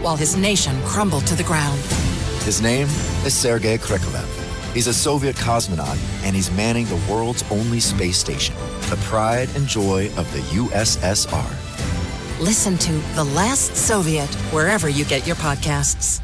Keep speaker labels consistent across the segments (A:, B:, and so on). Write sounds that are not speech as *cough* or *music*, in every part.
A: while his nation crumbled to the ground.
B: His name is Sergei Krikalev. He's a Soviet cosmonaut, and he's manning the world's only space station, the pride and joy of the USSR.
A: Listen to The Last Soviet wherever you get your podcasts.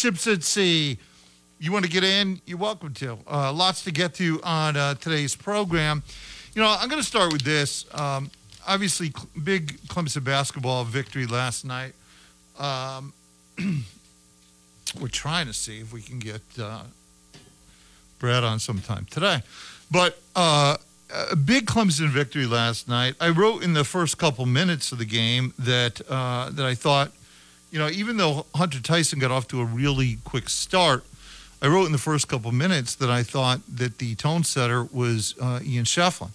C: Ships at sea? You want to get in? You're welcome to. Uh, lots to get to on uh, today's program. You know, I'm going to start with this. Um, obviously, big Clemson basketball victory last night. Um, *clears throat* we're trying to see if we can get uh, Brad on sometime today. But uh, a big Clemson victory last night. I wrote in the first couple minutes of the game that uh, that I thought, you know, even though Hunter Tyson got off to a really quick start, I wrote in the first couple minutes that I thought that the tone setter was uh, Ian Schieffelin.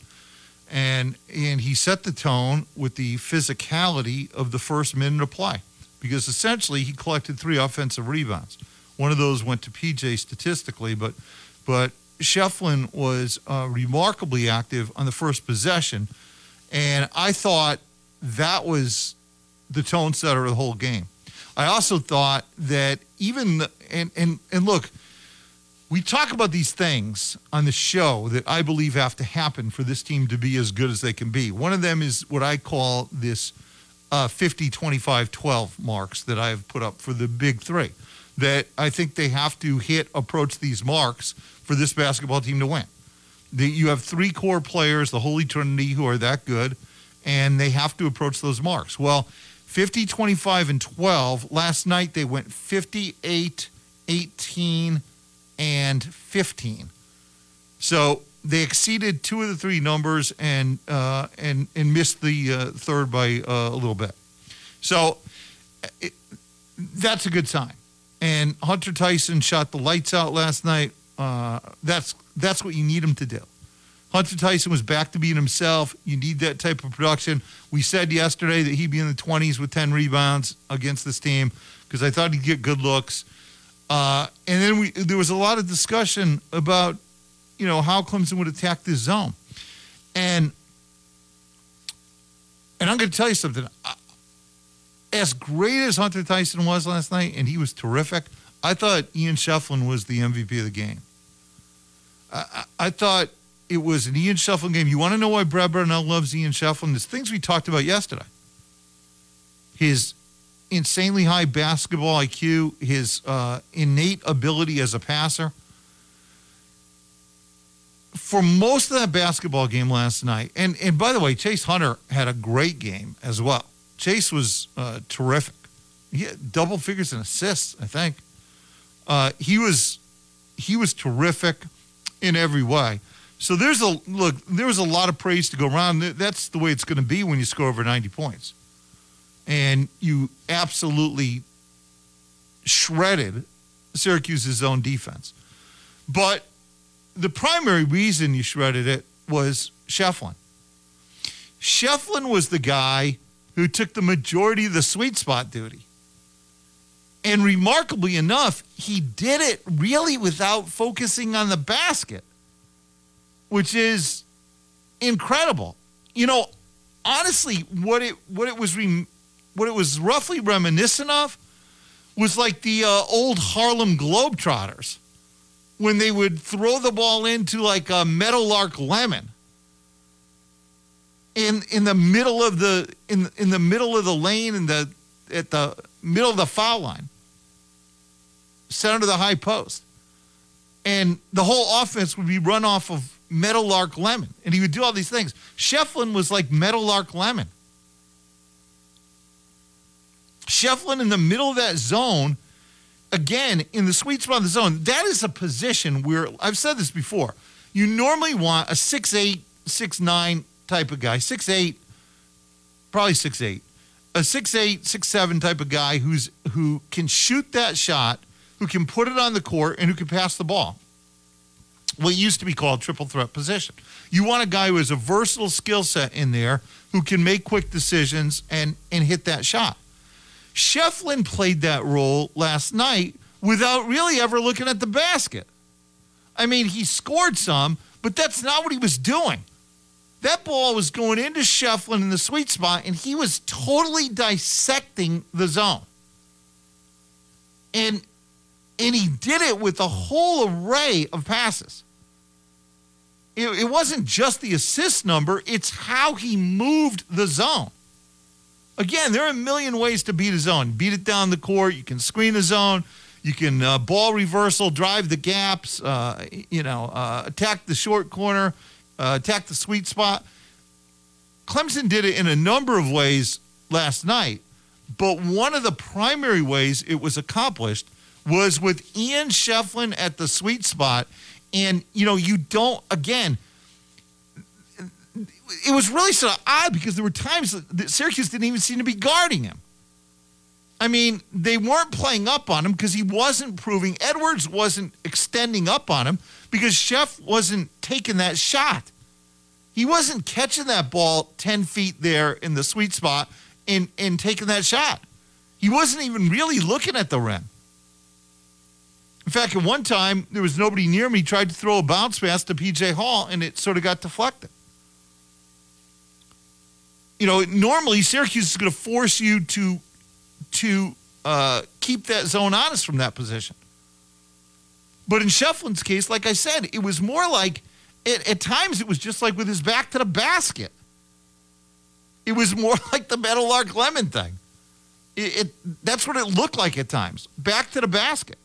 C: And, and he set the tone with the physicality of the first minute of play because essentially he collected three offensive rebounds. One of those went to PJ statistically, but but Schieffelin was uh, remarkably active on the first possession, and I thought that was the tone setter of the whole game. I also thought that even and and and look, we talk about these things on the show that I believe have to happen for this team to be as good as they can be. One of them is what I call this uh, 50, 25, 12 marks that I've put up for the big three. That I think they have to hit, approach these marks for this basketball team to win. The, you have three core players, the Holy Trinity, who are that good, and they have to approach those marks. Well, 50, 25, and 12. Last night they went 58, 18, and 15. So they exceeded two of the three numbers and uh, and and missed the uh, third by uh, a little bit. So it, that's a good sign. And Hunter Tyson shot the lights out last night. Uh, that's that's what you need him to do. Hunter Tyson was back to being himself. You need that type of production. We said yesterday that he'd be in the 20s with 10 rebounds against this team because I thought he'd get good looks. Uh, and then we there was a lot of discussion about, you know, how Clemson would attack this zone. And and I'm going to tell you something. As great as Hunter Tyson was last night, and he was terrific, I thought Ian Schieffelin was the MVP of the game. I, I, I thought it was an Ian Schieffelin game. You want to know why Brad Brownell loves Ian Schieffelin? There's things we talked about yesterday. His insanely high basketball IQ, his uh, innate ability as a passer. For most of that basketball game last night, and, and by the way, Chase Hunter had a great game as well. Chase was uh, terrific. He had double figures in assists, I think. Uh, he was he was terrific in every way. So there's a look. There was a lot of praise to go around. That's the way it's going to be when you score over 90 points, and you absolutely shredded Syracuse's own defense. But the primary reason you shredded it was Schieffelin. Schieffelin was the guy who took the majority of the sweet spot duty. And remarkably enough, he did it really without focusing on the basket. Which is incredible. You know, honestly, what it what it was re, what it was roughly reminiscent of was like the uh, old Harlem Globetrotters when they would throw the ball into like a Meadowlark Lemon. In in the middle of the in in the middle of the lane in the at the middle of the foul line, center of the high post, and the whole offense would be run off of Meadowlark Lemon, and he would do all these things. Schieffelin was like Meadowlark Lemon. Schieffelin in the middle of that zone, again in the sweet spot of the zone. That is a position where I've said this before. You normally want a six eight, six nine type of guy, six eight, probably six eight, a six eight, six seven type of guy who's who can shoot that shot, who can put it on the court, and who can pass the ball. What used to be called triple threat position. You want a guy who has a versatile skill set in there, who can make quick decisions and and hit that shot. Schieffelin played that role last night without really ever looking at the basket. I mean, he scored some, but that's not what he was doing. That ball was going into Schieffelin in the sweet spot, and he was totally dissecting the zone. And and he did it with a whole array of passes. It, it wasn't just the assist number, it's how he moved the zone. Again, there are a million ways to beat a zone. Beat it down the court. You can screen a zone. You can uh, ball reversal, drive the gaps. Uh, you know, uh, attack the short corner, uh, attack the sweet spot. Clemson did it in a number of ways last night, but one of the primary ways it was accomplished was with Ian Schieffelin at the sweet spot. And you know, you don't again it was really sort of odd because there were times that Syracuse didn't even seem to be guarding him. I mean, they weren't playing up on him because he wasn't proving. Edwards wasn't extending up on him because Chef wasn't taking that shot. He wasn't catching that ball 10 feet there in the sweet spot and, and taking that shot. He wasn't even really looking at the rim. In fact, at one time, there was nobody near me. Tried to throw a bounce pass to PJ Hall, and it sort of got deflected you know, normally Syracuse is going to force you to to uh, keep that zone honest from that position. But in Schieffelin's case, like I said, it was more like it, at times it was just like with his back to the basket. It was more *laughs* like the Meadowlark Lemon thing. It, it that's what it looked like at times, back to the basket.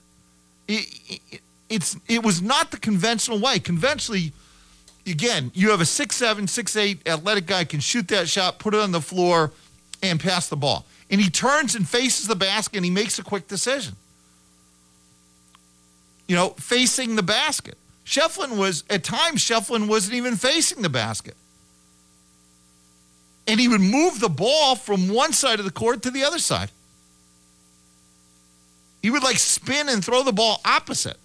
C: It, it, it's it was not the conventional way. Conventionally, again, you have a six seven, six eight athletic guy can shoot that shot, put it on the floor, and pass the ball. And he turns and faces the basket and he makes a quick decision. You know, facing the basket. Schieffelin was, at times, Schieffelin wasn't even facing the basket. And he would move the ball from one side of the court to the other side. He would like spin and throw the ball opposite.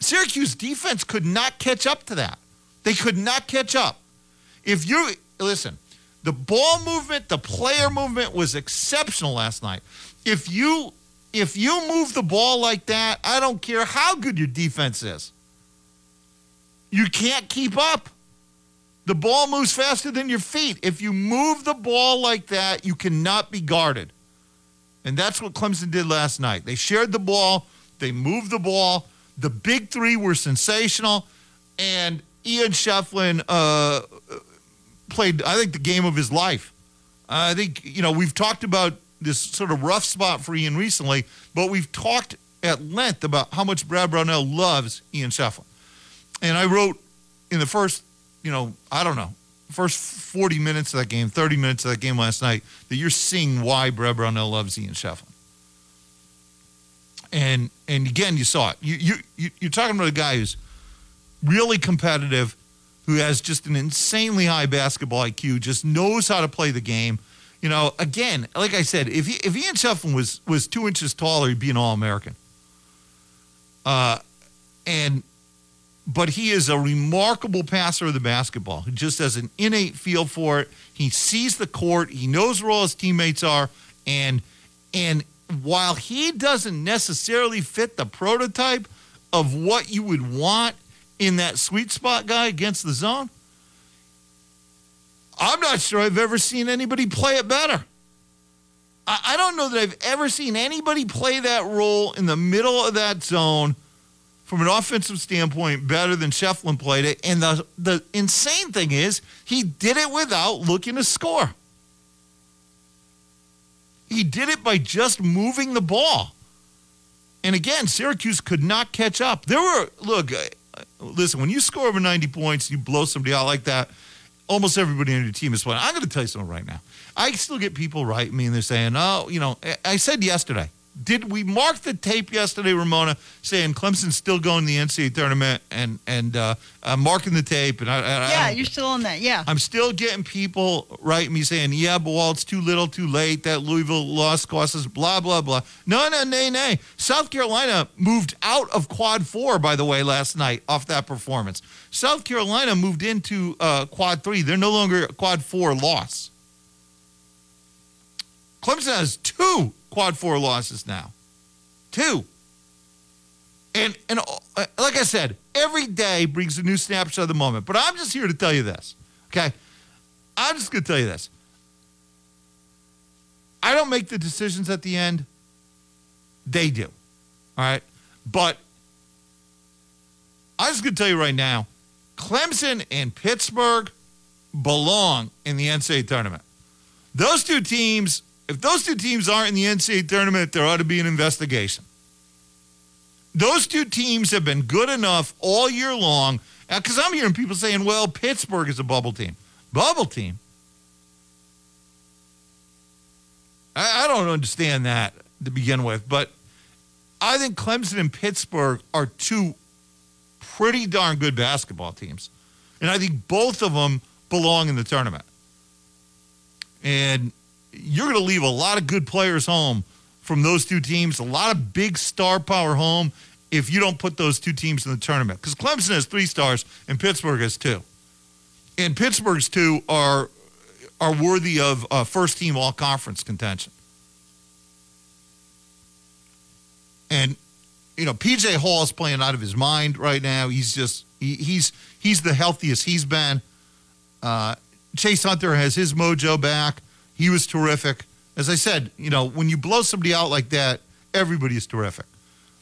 C: Syracuse defense could not catch up to that. They could not catch up. If you listen, the ball movement, the player movement was exceptional last night. If you if you move the ball like that, I don't care how good your defense is. You can't keep up. The ball moves faster than your feet. If you move the ball like that, you cannot be guarded. And that's what Clemson did last night. They shared the ball, they moved the ball. The big three were sensational. And Ian Schieffelin uh, played, I think, the game of his life. I think, you know, we've talked about this sort of rough spot for Ian recently, but we've talked at length about how much Brad Brownell loves Ian Schieffelin. And I wrote in the first, you know, I don't know, first 40 minutes of that game, 30 minutes of that game last night, that you're seeing why Brad Brownell loves Ian Schieffelin. And and again, you saw it. You you you're talking about a guy who's really competitive, who has just an insanely high basketball IQ, just knows how to play the game. You know, again, like I said, if he, if Ian Schieffelin was was two inches taller, he'd be an All American. Uh, and but he is a remarkable passer of the basketball. He just has an innate feel for it. He sees the court. He knows where all his teammates are, and and while he doesn't necessarily fit the prototype of what you would want in that sweet spot guy against the zone. I'm not sure I've ever seen anybody play it better. I, I don't know that I've ever seen anybody play that role in the middle of that zone from an offensive standpoint better than Schieffelin played it. And the the insane thing is he did it without looking to score. He did it by just moving the ball. And again, Syracuse could not catch up. There were look, uh, listen, when you score over 90 points, you blow somebody out like that, almost everybody on your team is playing. I'm going to tell you something right now. I still get people write me and they're saying, oh, you know, I said yesterday, did we mark the tape yesterday, Ramona, saying Clemson's still going to the NCAA tournament and and uh, uh, marking the tape? And I, I,
D: Yeah,
C: I,
D: you're still on that. Yeah.
C: I'm still getting people writing me saying, yeah, but well, it's too little, too late. That Louisville loss cost us, blah, blah, blah. No, no, nay, nay. South Carolina moved out of quad four, by the way, last night off that performance. South Carolina moved into uh, quad three. They're no longer quad four loss. Clemson has two quad four losses now. Two. And and uh, like I said, every day brings a new snapshot of the moment. But I'm just here to tell you this. Okay? I'm just going to tell you this. I don't make the decisions at the end. They do. All right? But I'm just going to tell you right now, Clemson and Pittsburgh belong in the NCAA tournament. Those two teams, if those two teams aren't in the NCAA tournament, there ought to be an investigation. Those two teams have been good enough all year long. Uh, because I'm hearing people saying, well, Pittsburgh is a bubble team. Bubble team? I, I don't understand that to begin with, but I think Clemson and Pittsburgh are two pretty darn good basketball teams. And I think both of them belong in the tournament. And you're going to leave a lot of good players home from those two teams, a lot of big star power home if you don't put those two teams in the tournament. Because Clemson has three stars and Pittsburgh has two. And Pittsburgh's two are are worthy of uh, first team all conference contention. And you know, PJ Hall is playing out of his mind right now. He's just he, he's he's the healthiest he's been. Uh, Chase Hunter has his mojo back. He was terrific. As I said, you know, when you blow somebody out like that, everybody is terrific.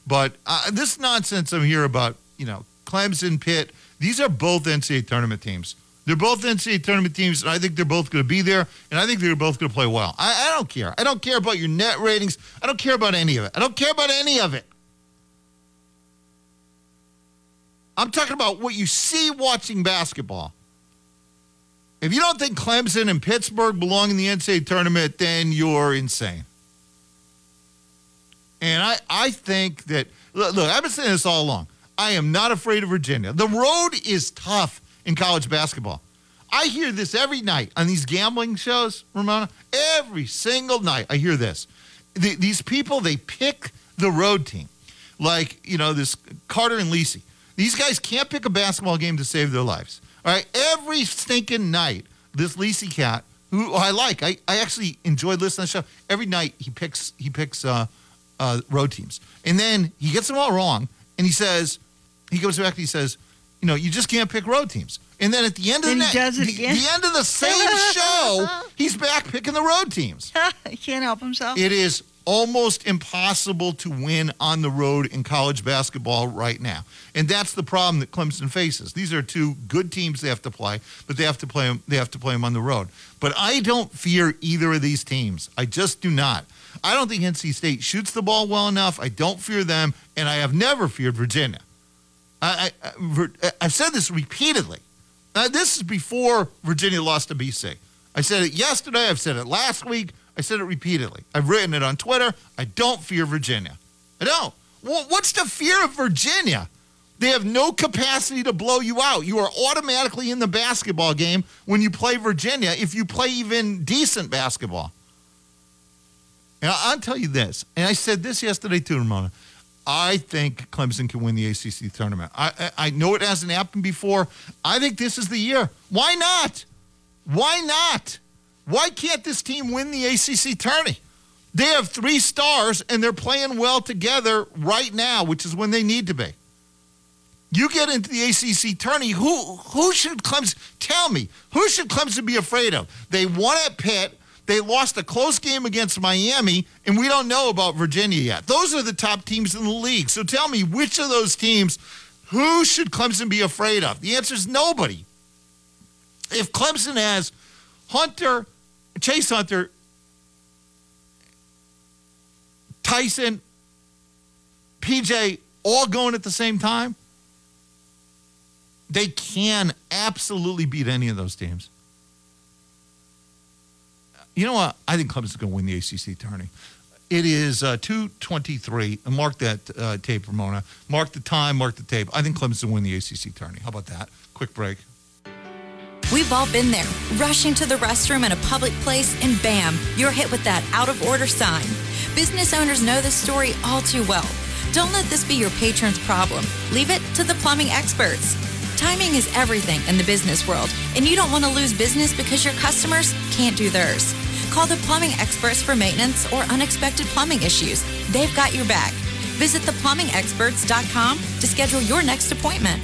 C: But uh, this nonsense I'm here about, you know, Clemson, Pitt, these are both NCAA tournament teams. They're both NCAA tournament teams, and I think they're both going to be there, and I think they're both going to play well. I, I don't care. I don't care about your net ratings. I don't care about any of it. I don't care about any of it. I'm talking about what you see watching basketball. If you don't think Clemson and Pittsburgh belong in the NCAA tournament, then you're insane. And I, I think that, look, look, I've been saying this all along. I am not afraid of Virginia. The road is tough in college basketball. I hear this every night on these gambling shows, Ramona. Every single night, I hear this. The, these people, they pick the road team. Like, you know, this Carter and Lisi. These guys can't pick a basketball game to save their lives. All right. Every stinking night, this Lisi cat, who I like, I, I actually enjoy listening to the show. Every night he picks he picks uh, uh, road teams. And then he gets them all wrong. And he says, he goes back and he says, you know, you just can't pick road teams. And then at the end of
D: Then
C: the
D: he
C: night,
D: does it
C: the, the end of the same *laughs* show, he's back picking the road teams. *laughs*
D: he can't help himself.
C: It is almost impossible to win on the road in college basketball right now. And that's the problem that Clemson faces. These are two good teams they have to play, but they have to play them, they have to play them on the road. But I don't fear either of these teams. I just do not. I don't think NC State shoots the ball well enough. I don't fear them, and I have never feared Virginia. I, I've said this repeatedly. Uh, this is before Virginia lost to BC. I said it yesterday. I've said it last week. I said it repeatedly. I've written it on Twitter. I don't fear Virginia. I don't. Well, what's the fear of Virginia? They have no capacity to blow you out. You are automatically in the basketball game when you play Virginia if you play even decent basketball. And I'll tell you this, and I said this yesterday too, Ramona. I think Clemson can win the ACC tournament. I, I, I know it hasn't happened before. I think this is the year. Why not? Why not? Why can't this team win the ACC tourney? They have three stars and they're playing well together right now, which is when they need to be. You get into the ACC tourney. Who who should Clemson tell me? Who should Clemson be afraid of? They won at Pitt. They lost a close game against Miami, and we don't know about Virginia yet. Those are the top teams in the league. So tell me, which of those teams, who should Clemson be afraid of? The answer is nobody. If Clemson has Hunter, Chase Hunter, Tyson, PJ all going at the same time, they can absolutely beat any of those teams. You know what? I think Clemson's going to win the ACC tourney. It is uh, 223. Mark that uh, tape, Ramona. Mark the time, mark the tape. I think Clemson will win the ACC tourney. How about that? Quick break.
E: We've all been there, rushing to the restroom in a public place, and bam, you're hit with that out of order sign. Business owners know this story all too well. Don't let this be your patron's problem. Leave it to the plumbing experts. Timing is everything in the business world, and you don't want to lose business because your customers can't do theirs. Call the plumbing experts for maintenance or unexpected plumbing issues. They've got your back. Visit theplumbingexperts.com to schedule your next appointment.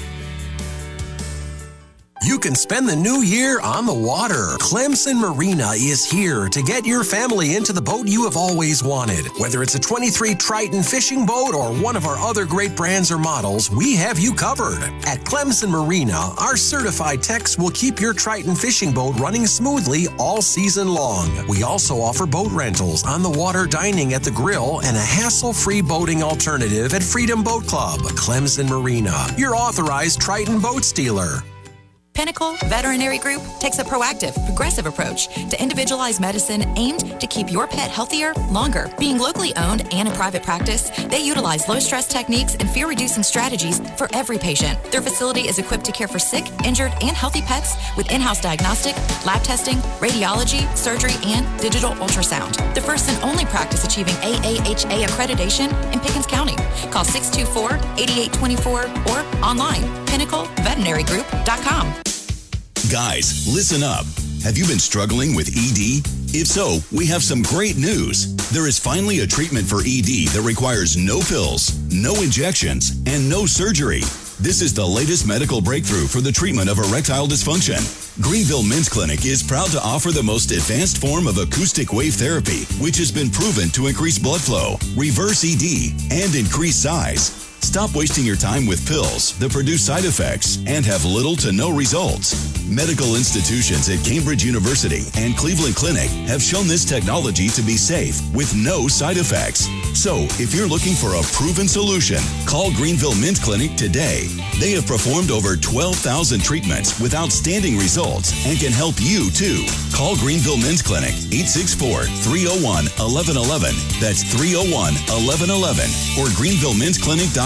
F: You can spend the new year on the water. Clemson Marina is here to get your family into the boat you have always wanted. Whether it's a 23 Triton fishing boat or one of our other great brands or models, we have you covered. At Clemson Marina, our certified techs will keep your Triton fishing boat running smoothly all season long. We also offer boat rentals, on the water dining at the grill, and a hassle free boating alternative at Freedom Boat Club. Clemson Marina, your authorized Triton boat dealer.
E: Pinnacle Veterinary Group takes a proactive, progressive approach to individualized medicine aimed to keep your pet healthier longer. Being locally owned and a private practice, they utilize low stress techniques and fear reducing strategies for every patient. Their facility is equipped to care for sick, injured, and healthy pets with in house diagnostic, lab testing, radiology, surgery, and digital ultrasound. The first and only practice achieving AAHA accreditation in Pickens County. Call 624 8824 or online pinnacleveterinarygroup.com.
G: Guys, listen up. Have you been struggling with ED? If so, we have some great news. There is finally a treatment for ED that requires no pills, no injections, and no surgery. This is the latest medical breakthrough for the treatment of erectile dysfunction. Greenville Men's Clinic is proud to offer the most advanced form of acoustic wave therapy, which has been proven to increase blood flow, reverse ED, and increase size. Stop wasting your time with pills that produce side effects and have little to no results. Medical institutions at Cambridge University and Cleveland Clinic have shown this technology to be safe with no side effects. So, if you're looking for a proven solution, call Greenville Men's Clinic today. They have performed over 12,000 treatments with outstanding results and can help you too. Call Greenville Men's Clinic 864 301 1111. That's 301 1111 or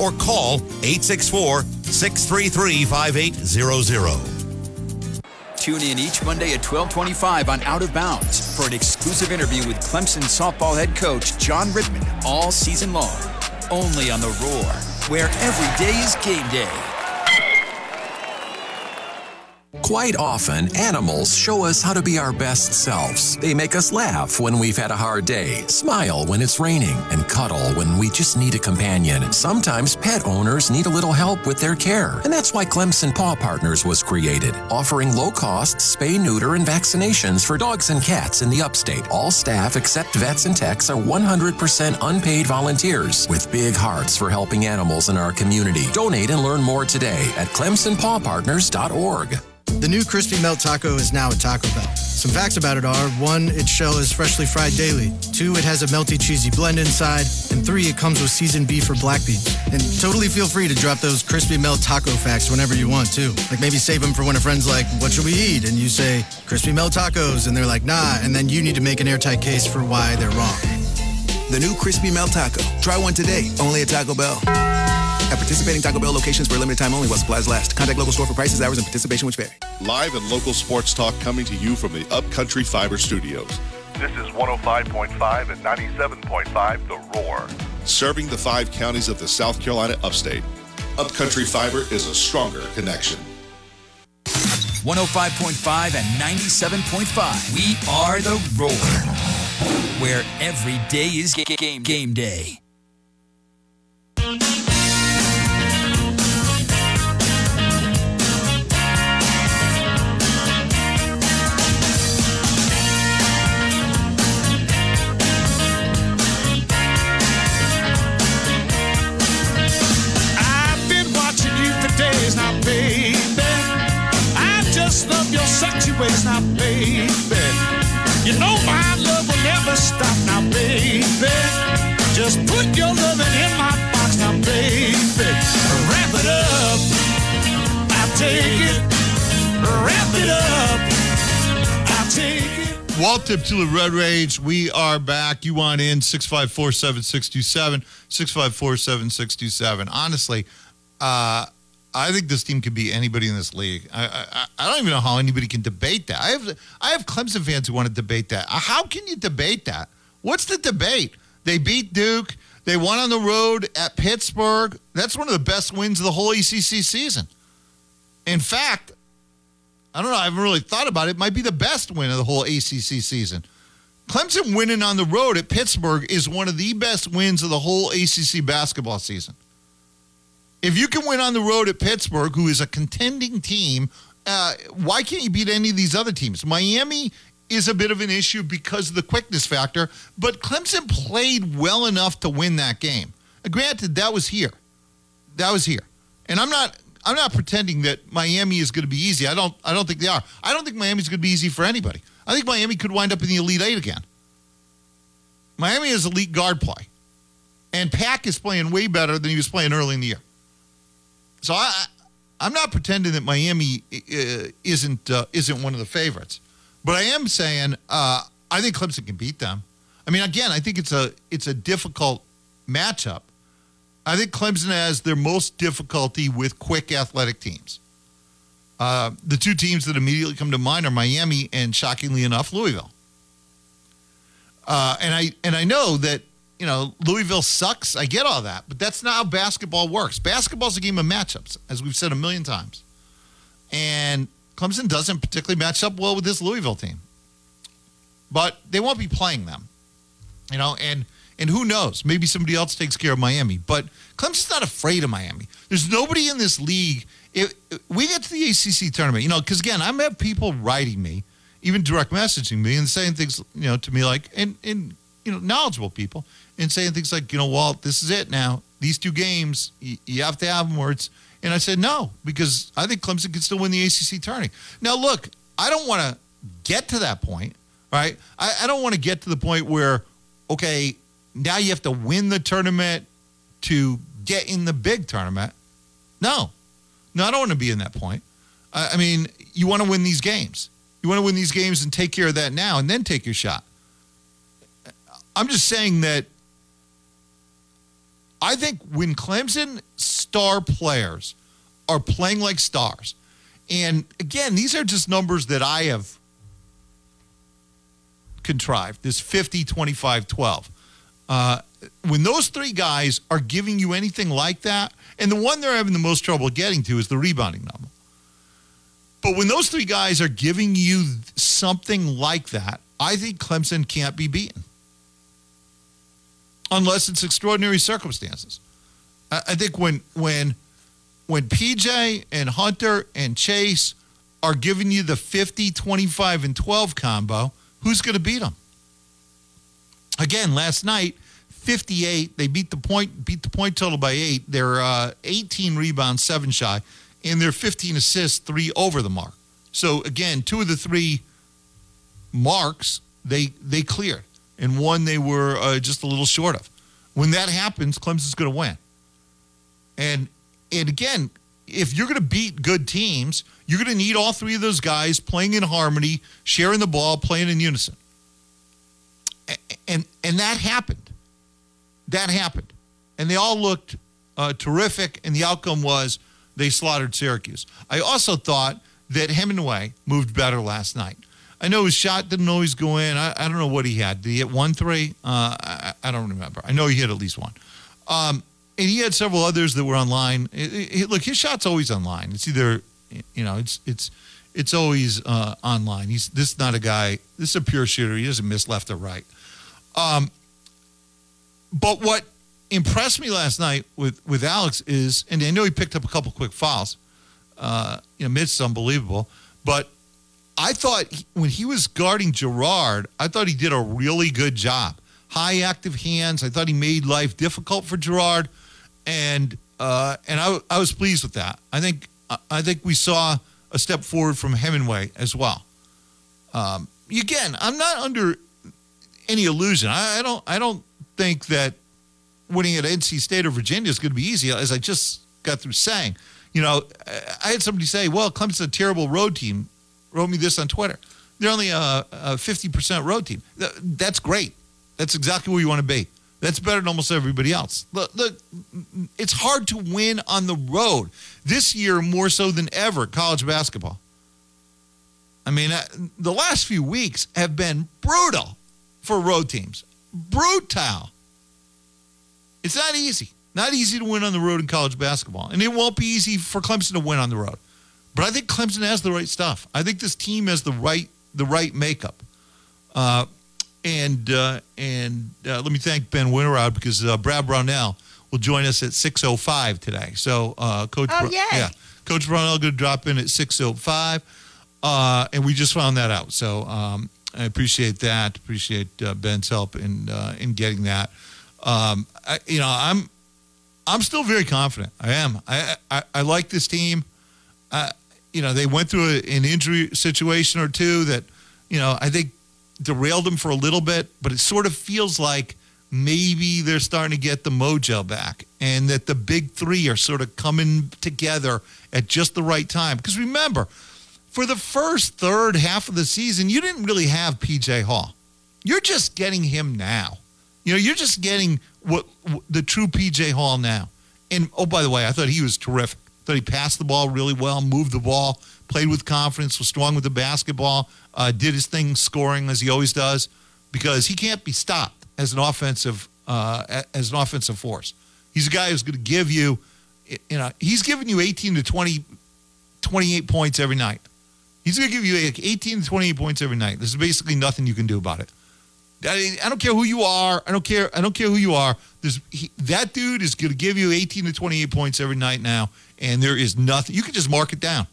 H: or call 864 633 5800.
I: Tune in each Monday at 1225 on Out of Bounds for an exclusive interview with Clemson softball head coach John Rittman all season long. Only on The Roar, where every day is game day.
F: Quite often, animals show us how to be our best selves. They make us laugh when we've had a hard day, smile when it's raining, and cuddle when we just need a companion. Sometimes pet owners need a little help with their care, and that's why Clemson Paw Partners was created, offering low cost spay, neuter, and vaccinations for dogs and cats in the upstate. All staff except vets and techs are 100% unpaid volunteers with big hearts for helping animals in our community. Donate and learn more today at clemsonpawpartners.org.
J: The new Crispy Melt Taco is now at Taco Bell. Some facts about it are one, its shell is freshly fried daily. Two, it has a melty cheesy blend inside. And three, it comes with seasoned beef or black beans. And totally feel free to drop those Crispy Melt Taco facts whenever you want too. Like maybe save them for when a friend's like, what should we eat? And you say, Crispy Melt Tacos. And they're like, nah. And then you need to make an airtight case for why they're wrong.
K: The new Crispy Melt Taco. Try one today, only at Taco Bell. At participating Taco Bell locations for a limited time only while supplies last. Contact local store for prices, hours, and participation which vary.
L: Live and local sports talk coming to you from the Upcountry Fiber Studios.
M: This is 105.5 and 97.5 The Roar.
L: Serving the five counties of the South Carolina upstate. Upcountry Fiber is a stronger connection.
I: 105.5 and 97.5. We are the Roar, where every day is ga- game, game day.
N: Ways now, baby. You know my love will never stop now, baby. Just put your loving in my box now, baby. Wrap it up. I'll take it. Wrap it up. I'll take it.
C: Tip to the Red Rage. We are back. You want in 654 7627. 654 7627. Honestly, uh, I think this team could be anybody in this league. I, I I don't even know how anybody can debate that. I have I have Clemson fans who want to debate that. Uh, How can you debate that? What's the debate? They beat Duke. They won on the road at Pittsburgh. That's one of the best wins of the whole ACC season. In fact, I don't know. I haven't really thought about it. It might be the best win of the whole ACC season. Clemson winning on the road at Pittsburgh is one of the best wins of the whole ACC basketball season. If you can win on the road at Pittsburgh, who is a contending team, uh, why can't you beat any of these other teams? Miami is a bit of an issue because of the quickness factor, but Clemson played well enough to win that game. Granted, that was here. That was here. And I'm not I'm not pretending that Miami is going to be easy. I don't I don't think they are. I don't think Miami's going to be easy for anybody. I think Miami could wind up in the Elite 8 again. Miami is elite guard play. And Pack is playing way better than he was playing early in the year. So I, I'm not pretending that Miami uh, isn't uh, isn't one of the favorites, but I am saying uh, I think Clemson can beat them. I mean, again, I think it's a it's a difficult matchup. I think Clemson has their most difficulty with quick athletic teams. Uh, the two teams that immediately come to mind are Miami and, shockingly enough, Louisville. Uh, and I and I know that you know Louisville sucks. I get all that, but that's not how basketball works. Basketball's a game of matchups, as we've said a million times. And Clemson doesn't particularly match up well with this Louisville team, but they won't be playing them. You know, and and who knows? Maybe somebody else takes care of Miami. But Clemson's not afraid of Miami. There's nobody in this league. If, if we get to the ACC tournament, you know, because again, I'm have people writing me, even direct messaging me, and saying things, you know, to me like, and and you know, knowledgeable people, and saying things like, you know, Walt, this is it now. These two games, you, you have to have them where it's. And I said no because I think Clemson can still win the ACC tourney. Now, look, I don't want to get to that point, right? I, I don't want to get to the point where, okay, now you have to win the tournament to get in the big tournament. No, no, I don't want to be in that point. I, I mean, you want to win these games. You want to win these games and take care of that now, and then take your shot. I'm just saying that I think when Clemson star players are playing like stars, and again, these are just numbers that I have contrived this 50, 25, 12. Uh, when those three guys are giving you anything like that, and the one they're having the most trouble getting to is the rebounding number. But when those three guys are giving you something like that, I think Clemson can't be beaten unless it's extraordinary circumstances. I, I think when when when PJ and Hunter and Chase are giving you the 50, 25, and 12 combo, who's going to beat them? Again, last night, 58. They beat the point beat the point total by eight. They're uh, 18 rebounds, seven shy, and they're 15 assists, three over the mark. So again, two of the three marks they they cleared, and one they were uh, just a little short of. When that happens, Clemson's going to win. And and again, if you're going to beat good teams, you're going to need all three of those guys playing in harmony, sharing the ball, playing in unison. A- And and that happened. That happened. And they all looked uh, terrific, and the outcome was they slaughtered Syracuse. I also thought that Hemingway moved better last night. I know his shot didn't always go in. I, I don't know what he had. Did he hit one three? Uh, I, I don't remember. I know he hit at least one. Um, and he had several others that were online. It, it, look, his shot's always online. It's either, you know, it's it's it's always uh, online. He's this is not a guy. This is a pure shooter. He doesn't miss left or right. Um, but what impressed me last night with with Alex is, and I know he picked up a couple quick fouls. Uh, you know, missed unbelievable, but I thought he, when he was guarding Girard, I thought he did a really good job. High active hands. I thought he made life difficult for Girard, and uh, and I, I was pleased with that. I think I think we saw a step forward from Hemingway as well. Um, again, I'm not under any illusion. I, I don't I don't think that winning at NC State or Virginia is going to be easy, as I just got through saying. You know, I had somebody say, well, Clemson's a terrible road team. Wrote me this on Twitter. They're only a, a 50% road team. That's great. That's exactly where you want to be. That's better than almost everybody else. Look, look, it's hard to win on the road this year more so than ever. College basketball. I mean, uh, the last few weeks have been brutal for road teams. Brutal. It's not easy. Not easy to win on the road in college basketball. And it won't be easy for Clemson to win on the road. But I think Clemson has the right stuff. I think this team has the right the right makeup. Uh, and uh, and uh, let me thank Ben Winterrod because uh, Brad Brownell will join us at 6.05 today. So uh, Coach
D: oh,
C: Br- yeah. Coach Brownell going to drop in at 6.05. Uh, and we just found that out. So um, I appreciate that. Appreciate Ben's help in in getting that. Um, I, you know, I'm I'm still very confident. I am. I I, I like this team. You know, they went through a, an injury situation or two that, you know, I think derailed them for a little bit, but it sort of feels like maybe they're starting to get the mojo back and that the big three are sort of coming together at just the right time. Because remember, for the first third half of the season, you didn't really have PJ Hall. You're just getting him now. You know, you're just getting what, what the true PJ Hall now. And oh, by the way, I thought he was terrific. Thought he passed the ball really well, moved the ball, played with confidence, was strong with the basketball, uh, did his thing scoring as he always does, because he can't be stopped as an offensive uh, as an offensive force. He's a guy who's going to give you, you know, he's giving you 18 to 20, 28 points every night. He's going to give you 18 to 28 points every night. There's basically nothing you can do about it. I, don't care who you are. I don't care. I don't care who you are. He, that dude is going to give you 18 to 28 points every night now, and there is nothing. You can just mark it down.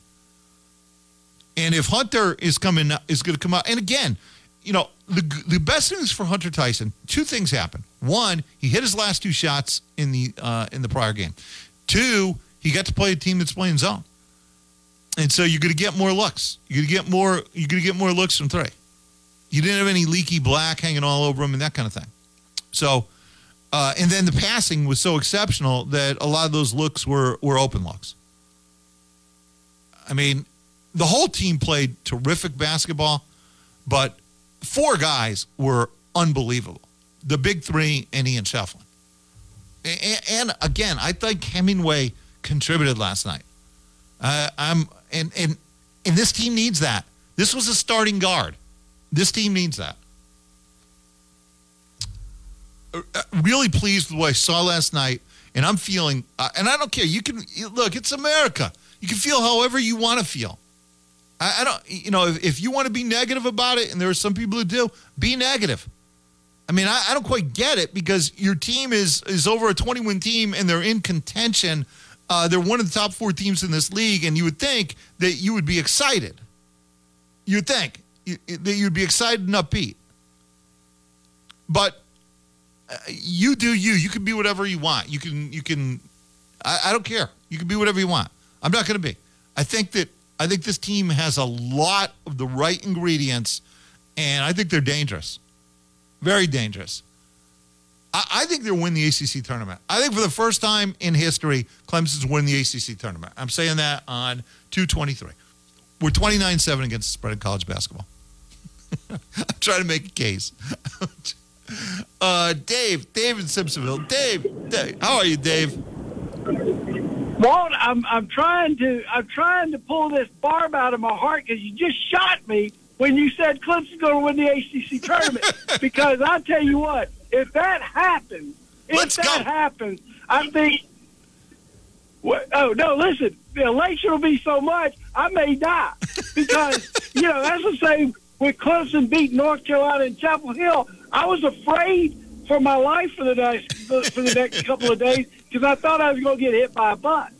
C: And if Hunter is coming, is going to come out, and again, you know, the the best news for Hunter Tyson, two things happen. One, he hit his last two shots in the uh, in the prior game. Two, he got to play a team that's playing zone, and so you're going to get more looks. You're going to get more. You're going to get more looks from three. You didn't have any leaky black hanging all over him and that kind of thing. So, uh, and then the passing was so exceptional that a lot of those looks were were open looks. I mean, the whole team played terrific basketball, but four guys were unbelievable. The big three and Ian Schieffelin. And, and again, I think Hemingway contributed last night. Uh, I'm and and and this team needs that. This was a starting guard. This team needs that. Uh, really pleased with what I saw last night, and I'm feeling. Uh, and I don't care. You can look. It's America. You can feel however you want to feel. I, I don't. You know, if, if you want to be negative about it, and there are some people who do, be negative. I mean, I, I don't quite get it because your team is is over a 20 win team, and they're in contention. Uh, they're one of the top four teams in this league, and you would think that you would be excited. You'd think that you'd be excited and upbeat. But you do you. You can be whatever you want. You can you can. I, I don't care. You can be whatever you want. I'm not going to be. I think that I think this team has a lot of the right ingredients, and I think they're dangerous, very dangerous. I, I think they'll win the ACC tournament. I think for the first time in history, Clemson's win the ACC tournament. I'm saying that on 223. We're 29 7 against the spread in college basketball. *laughs* I'm trying to make a case. *laughs* uh, Dave, Dave in Simpsonville. Dave, Dave, how are you, Dave?
O: Walt, I'm I'm trying to I'm trying to pull this barb out of my heart because you just shot me when you said Clemson's going to win the ACC tournament. *laughs* because I tell you what, if that happens, if
C: Let's
O: that
C: go.
O: happens, I think. What, oh no! Listen, the elation will be so much I may die *laughs* because you know that's the same with Clemson beat North Carolina in Chapel Hill. I was afraid for my life for the next for the next couple of days because I thought I was going to get hit by a bus.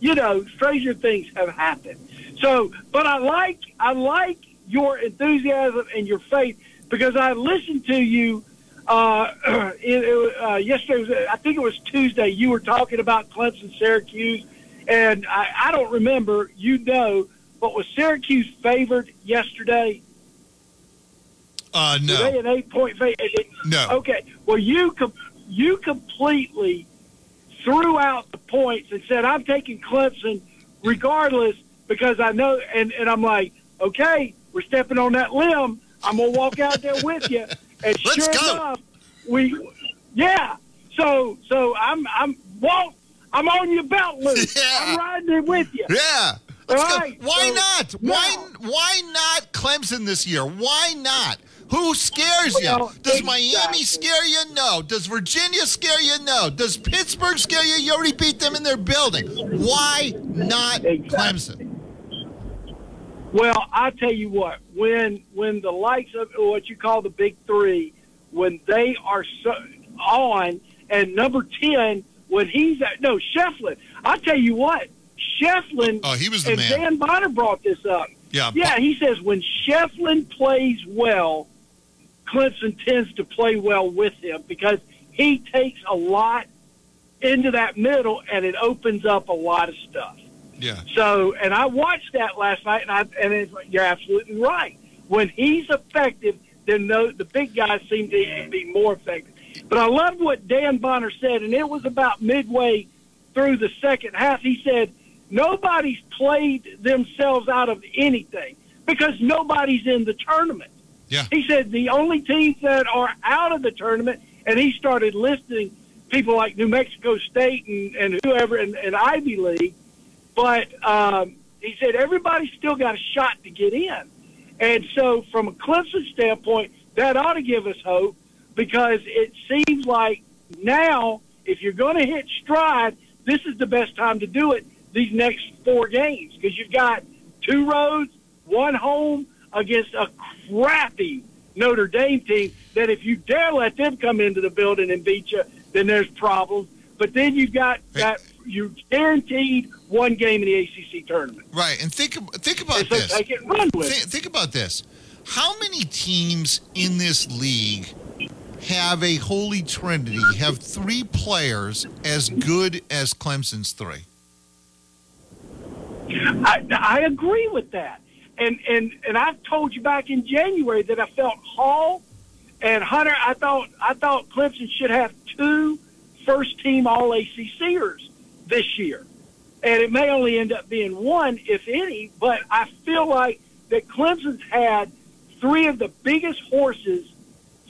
O: You know, stranger things have happened. So, but I like I like your enthusiasm and your faith because I listened to you uh, *clears throat* it, it, uh, yesterday. Was, I think it was Tuesday. You were talking about Clemson, Syracuse, and I, I don't remember. You know, but was Syracuse favored yesterday?
C: Uh,
O: Were
C: no.
O: they an eight point favorite?
C: No.
O: Okay. Well, you com- you completely threw out the points and said I'm taking Clemson regardless because I know and and I'm like, okay, we're stepping on that limb. I'm gonna walk out there with you. *laughs* And
C: Let's
O: sure
C: go.
O: enough, we yeah. So so I'm I'm Walt. I'm on your belt loop. *laughs* I'm riding it with you.
C: Yeah. Let's
O: All
C: go.
O: right,
C: Why
O: so
C: not? Why
O: now-
C: why not Clemson this year? Why not? Who scares you?
O: Well,
C: Does Miami scare you? No. Does Virginia scare you? No. Does Pittsburgh scare you? You already beat them in their building. Why not Clemson?
O: Well, I tell you what, when when the likes of what you call the big three, when they are so on, and number ten, when he's at no Schieffelin, I tell you what, Schieffelin.
C: Oh, he was the
O: and
C: man.
O: Dan Bonner brought this up.
C: Yeah.
O: Yeah, he says when Schieffelin plays well, Clemson tends to play well with him because he takes a lot into that middle and it opens up a lot of stuff.
C: Yeah.
O: So, and I watched that last night, and I and it's, you're absolutely right. When he's effective, then the, the big guys seem to be more effective. But I loved what Dan Bonner said, and it was about midway through the second half. He said, "Nobody's played themselves out of anything because nobody's in the tournament."
C: Yeah.
O: He said the only teams that are out of the tournament, and he started listing people like New Mexico State and, and whoever in, in Ivy League. But um, he said everybody's still got a shot to get in. And so, from a Clemson standpoint, that ought to give us hope because it seems like now, if you're going to hit stride, this is the best time to do it these next four games because you've got two roads, one home against a crappy Notre Dame team that if you dare let them come into the building and beat you, then there's problems. But then you've got that you're guaranteed one game in the ACC tournament.
C: Right. And think think about
O: so
C: this.
O: take it run with
C: Thi- think about this. How many teams in this league have a holy trinity, have three players as good as Clemson's three?
O: I, I agree with that. And and and I told you back in January that I felt Hall and Hunter. I thought I thought Clemson should have two first team All ACCers this year, and it may only end up being one, if any. But I feel like that Clemson's had three of the biggest horses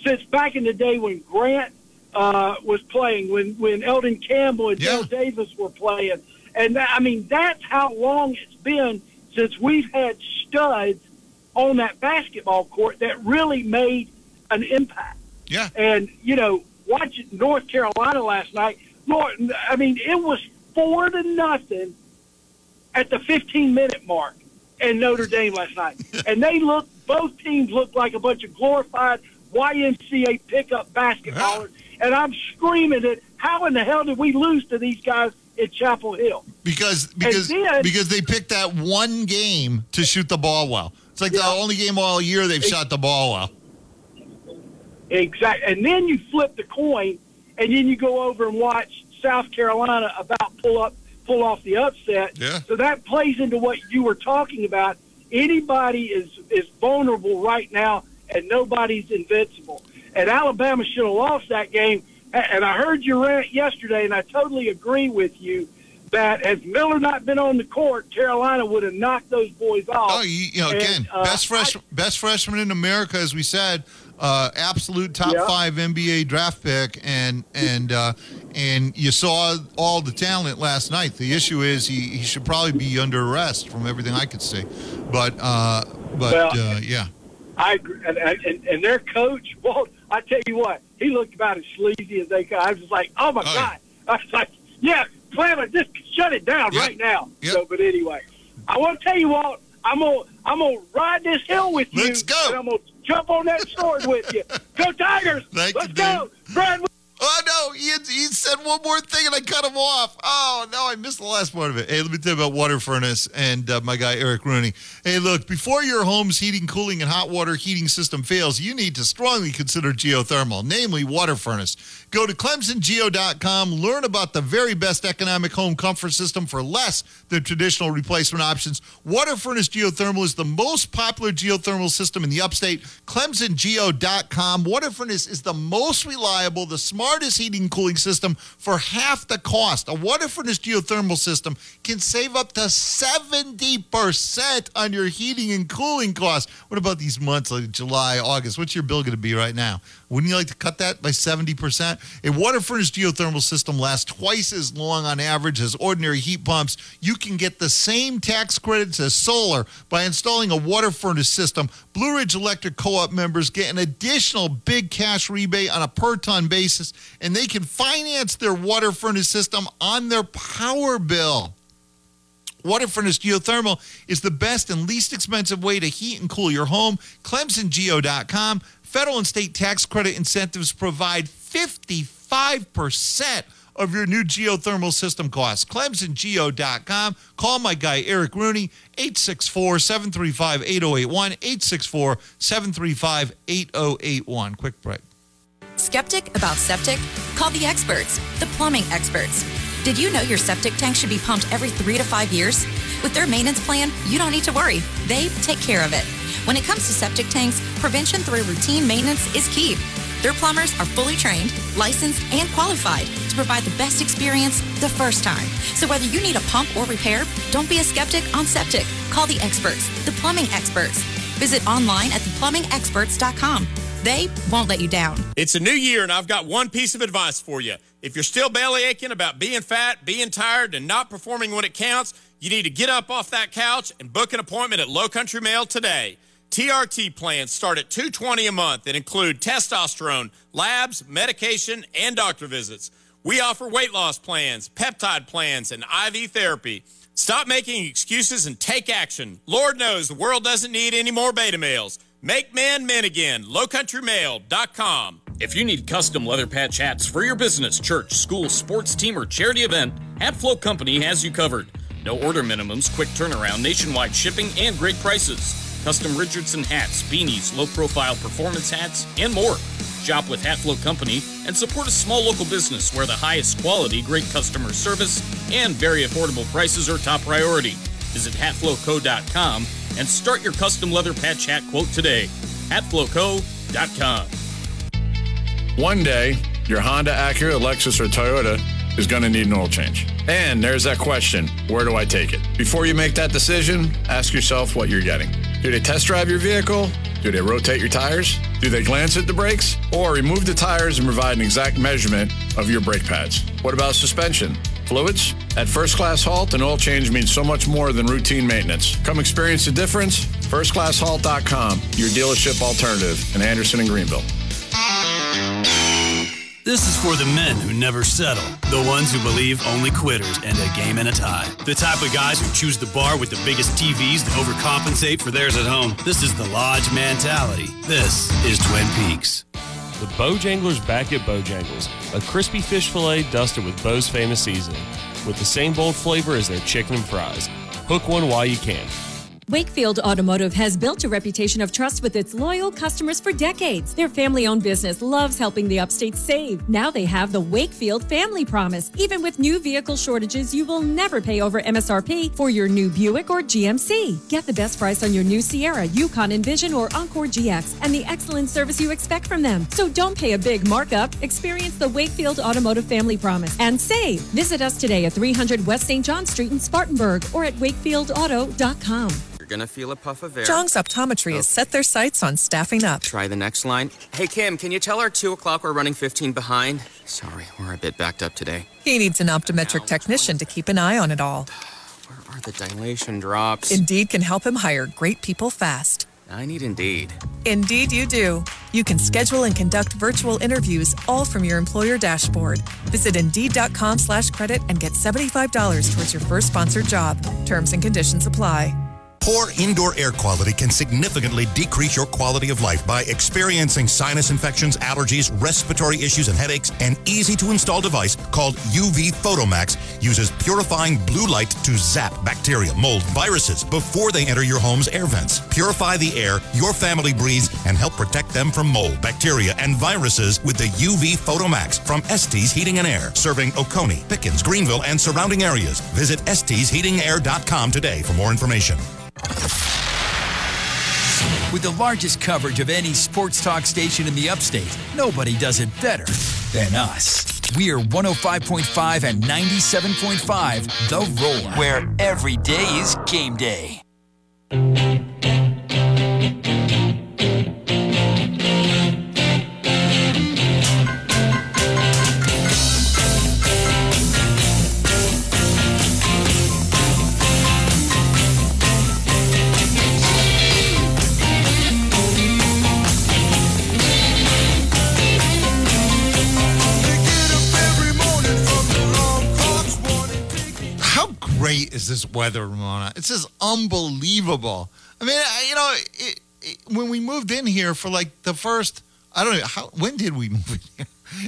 O: since back in the day when Grant uh, was playing, when when Elden Campbell and Joe Davis were playing, and that, I mean that's how long it's been since we've had studs on that basketball court that really made an impact.
C: Yeah.
O: And you know, watching North Carolina last night, North, I mean, it was four to nothing at the 15 minute mark in Notre Dame last night, *laughs* and they looked. Both teams looked like a bunch of glorified YMCA pickup basketballers, and I'm screaming at how in the hell did we lose to these guys at Chapel Hill?
C: Because because
O: then-
C: because they picked that one game to shoot the ball well. It's like the only game all year they've shot the ball well.
O: Exactly. And then you flip the coin, and then you go over and watch South Carolina about pull up, pull off the upset.
C: Yeah.
O: So that plays into what you were talking about. Anybody is is vulnerable right now, and nobody's invincible. And Alabama should have lost that game. And I heard your rant yesterday, and I totally agree with you. that had Miller not been on the court, Carolina would have knocked those boys off.
C: Oh, you, you know,
O: And,
C: again,
O: uh,
C: best fresh, best freshman in America, as we said, uh, absolute top
O: Yeah.
C: five NBA draft pick, and and uh, and you saw all the talent last night. The issue is he, he should probably be under arrest from everything I could see, but uh, but
O: Well,
C: uh, yeah.
O: I agree. And, and, and their coach, Walt, I tell you what, he looked about as sleazy as they could. I was just like, oh my oh, god. *laughs* I was like, yeah, Clement, just shut it down right now. So, but anyway, I want to tell you, what. I'm gonna I'm gonna ride this hill with you.
C: Let's go.
O: And I'm gonna jump on that sword with you. *laughs* Go Tigers!
C: Thank
O: Let's
C: you,
O: go, Brad.
C: Oh no, he, he said one more thing and I cut him off. Oh no, I missed the last part of it. Hey, let me tell you about Water Furnace and uh, my guy Eric Rooney. Hey, look, before your home's heating, cooling, and hot water heating system fails, you need to strongly consider geothermal, namely Water Furnace. Go to ClemsonGeo.com, learn about the very best economic home comfort system for less than traditional replacement options. Water Furnace Geothermal is the most popular geothermal system in the upstate. ClemsonGeo.com. Water Furnace is the most reliable, the smartest heating and cooling system for half the cost. A Water Furnace geothermal system can save up to 70% on your heating and cooling costs. What about these months like July, August? What's your bill going to be right now? Wouldn't you like to cut that by 70%? A water furnace geothermal system lasts twice as long on average as ordinary heat pumps. You can get the same tax credits as solar by installing a water furnace system. Blue Ridge Electric Co op members get an additional big cash rebate on a per ton basis, and they can finance their water furnace system on their power bill. Water furnace geothermal is the best and least expensive way to heat and cool your home. ClemsonGeo.com. Federal and state tax credit incentives provide 55% of your new geothermal system costs. ClemsonGeo.com. Call my guy Eric Rooney, 864 735 8081. 864 735 8081. Quick break.
E: Skeptic about septic? Call the experts, the plumbing experts. Did you know your septic tank should be pumped every three to five years? With their maintenance plan, you don't need to worry. They take care of it. When it comes to septic tanks, prevention through routine maintenance is key. Their plumbers are fully trained, licensed, and qualified to provide the best experience the first time. So whether you need a pump or repair, don't be a skeptic on septic. Call the experts, the plumbing experts. Visit online at theplumbingexperts.com. They won't let you down.
P: It's a new year, and I've got one piece of advice for you. If you're still belly aching about being fat, being tired, and not performing when it counts, you need to get up off that couch and book an appointment at Low Country Male today. TRT plans start at 220 a month and include testosterone, labs, medication, and doctor visits. We offer weight loss plans, peptide plans, and IV therapy. Stop making excuses and take action. Lord knows the world doesn't need any more beta males. Make men men again. LowCountryMale.com.
Q: If you need custom leather patch hats for your business, church, school, sports team, or charity event, Hatflow Company has you covered. No order minimums, quick turnaround, nationwide shipping, and great prices. Custom Richardson hats, beanies, low profile performance hats, and more. Shop with Hatflow Company and support a small local business where the highest quality, great customer service, and very affordable prices are top priority. Visit hatflowco.com and start your custom leather patch hat quote today. hatflowco.com.
R: One day, your Honda, Acura, Lexus, or Toyota is going to need an oil change. And there's that question where do I take it? Before you make that decision, ask yourself what you're getting. Do they test drive your vehicle? Do they rotate your tires? Do they glance at the brakes? Or remove the tires and provide an exact measurement of your brake pads? What about suspension? Fluids? At First Class Halt, an oil change means so much more than routine maintenance. Come experience the difference. FirstClassHalt.com, your dealership alternative in Anderson and Greenville.
S: This is for the men who never settle, the ones who believe only quitters end a game in a tie, the type of guys who choose the bar with the biggest TVs to overcompensate for theirs at home. This is the Lodge mentality. This is Twin Peaks.
T: The Bojangler's back at Bojangles, a crispy fish fillet dusted with Bo's famous seasoning, with the same bold flavor as their chicken and fries. Hook one while you can.
U: Wakefield Automotive has built a reputation of trust with its loyal customers for decades. Their family owned business loves helping the upstate save. Now they have the Wakefield Family Promise. Even with new vehicle shortages, you will never pay over MSRP for your new Buick or GMC. Get the best price on your new Sierra, Yukon Envision, or Encore GX and the excellent service you expect from them. So don't pay a big markup. Experience the Wakefield Automotive Family Promise and save. Visit us today at 300 West St. John Street in Spartanburg or at wakefieldauto.com.
V: You're gonna feel a puff of air.
W: Jong's Optometry has oh. set their sights on staffing up.
V: Try the next line. Hey Kim, can you tell our two o'clock we're running 15 behind? Sorry, we're a bit backed up today.
W: He needs an optometric technician to keep an eye on it all.
V: Where are the dilation drops?
W: Indeed can help him hire great people fast.
V: I need Indeed.
W: Indeed, you do. You can schedule and conduct virtual interviews all from your employer dashboard. Visit Indeed.com slash credit and get $75 towards your first sponsored job. Terms and conditions apply.
H: Poor indoor air quality can significantly decrease your quality of life by experiencing sinus infections, allergies, respiratory issues, and headaches. An easy to install device called UV Photomax uses purifying blue light to zap bacteria, mold, viruses before they enter your home's air vents. Purify the air your family breathes and help protect them from mold, bacteria, and viruses with the UV Photomax from Estes Heating and Air, serving Oconee, Pickens, Greenville, and surrounding areas. Visit estesheatingair.com today for more information.
I: With the largest coverage of any sports talk station in the upstate, nobody does it better than us. We are 105.5 and 97.5 The Roar, where every day is game day.
C: This weather, Ramona? It's just unbelievable. I mean, I- you know, it, it, when we moved in here for like the first, I don't know how. When did we *laughs* move in here?